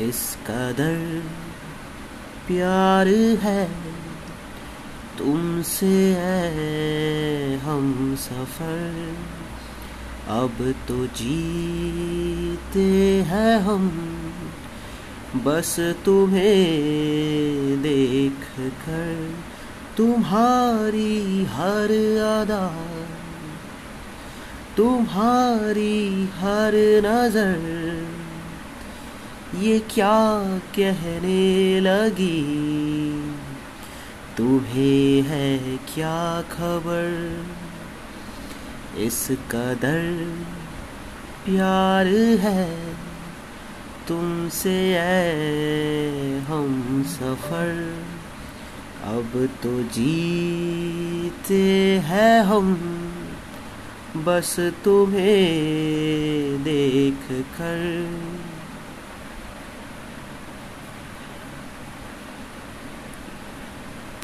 इस कदर प्यार है, तुमसे है हम सफ़र। अब तो जीते हैं हम, बस तुम्हें देख कर तुम्हारी हर अदा तुम्हारी हर नज़र। ये क्या कहने लगी? तुम्हें है क्या खबर? इस कदर प्यार है तुमसे है हम सफ़र। अब तो जीते हैं हम, बस तुम्हें देख कर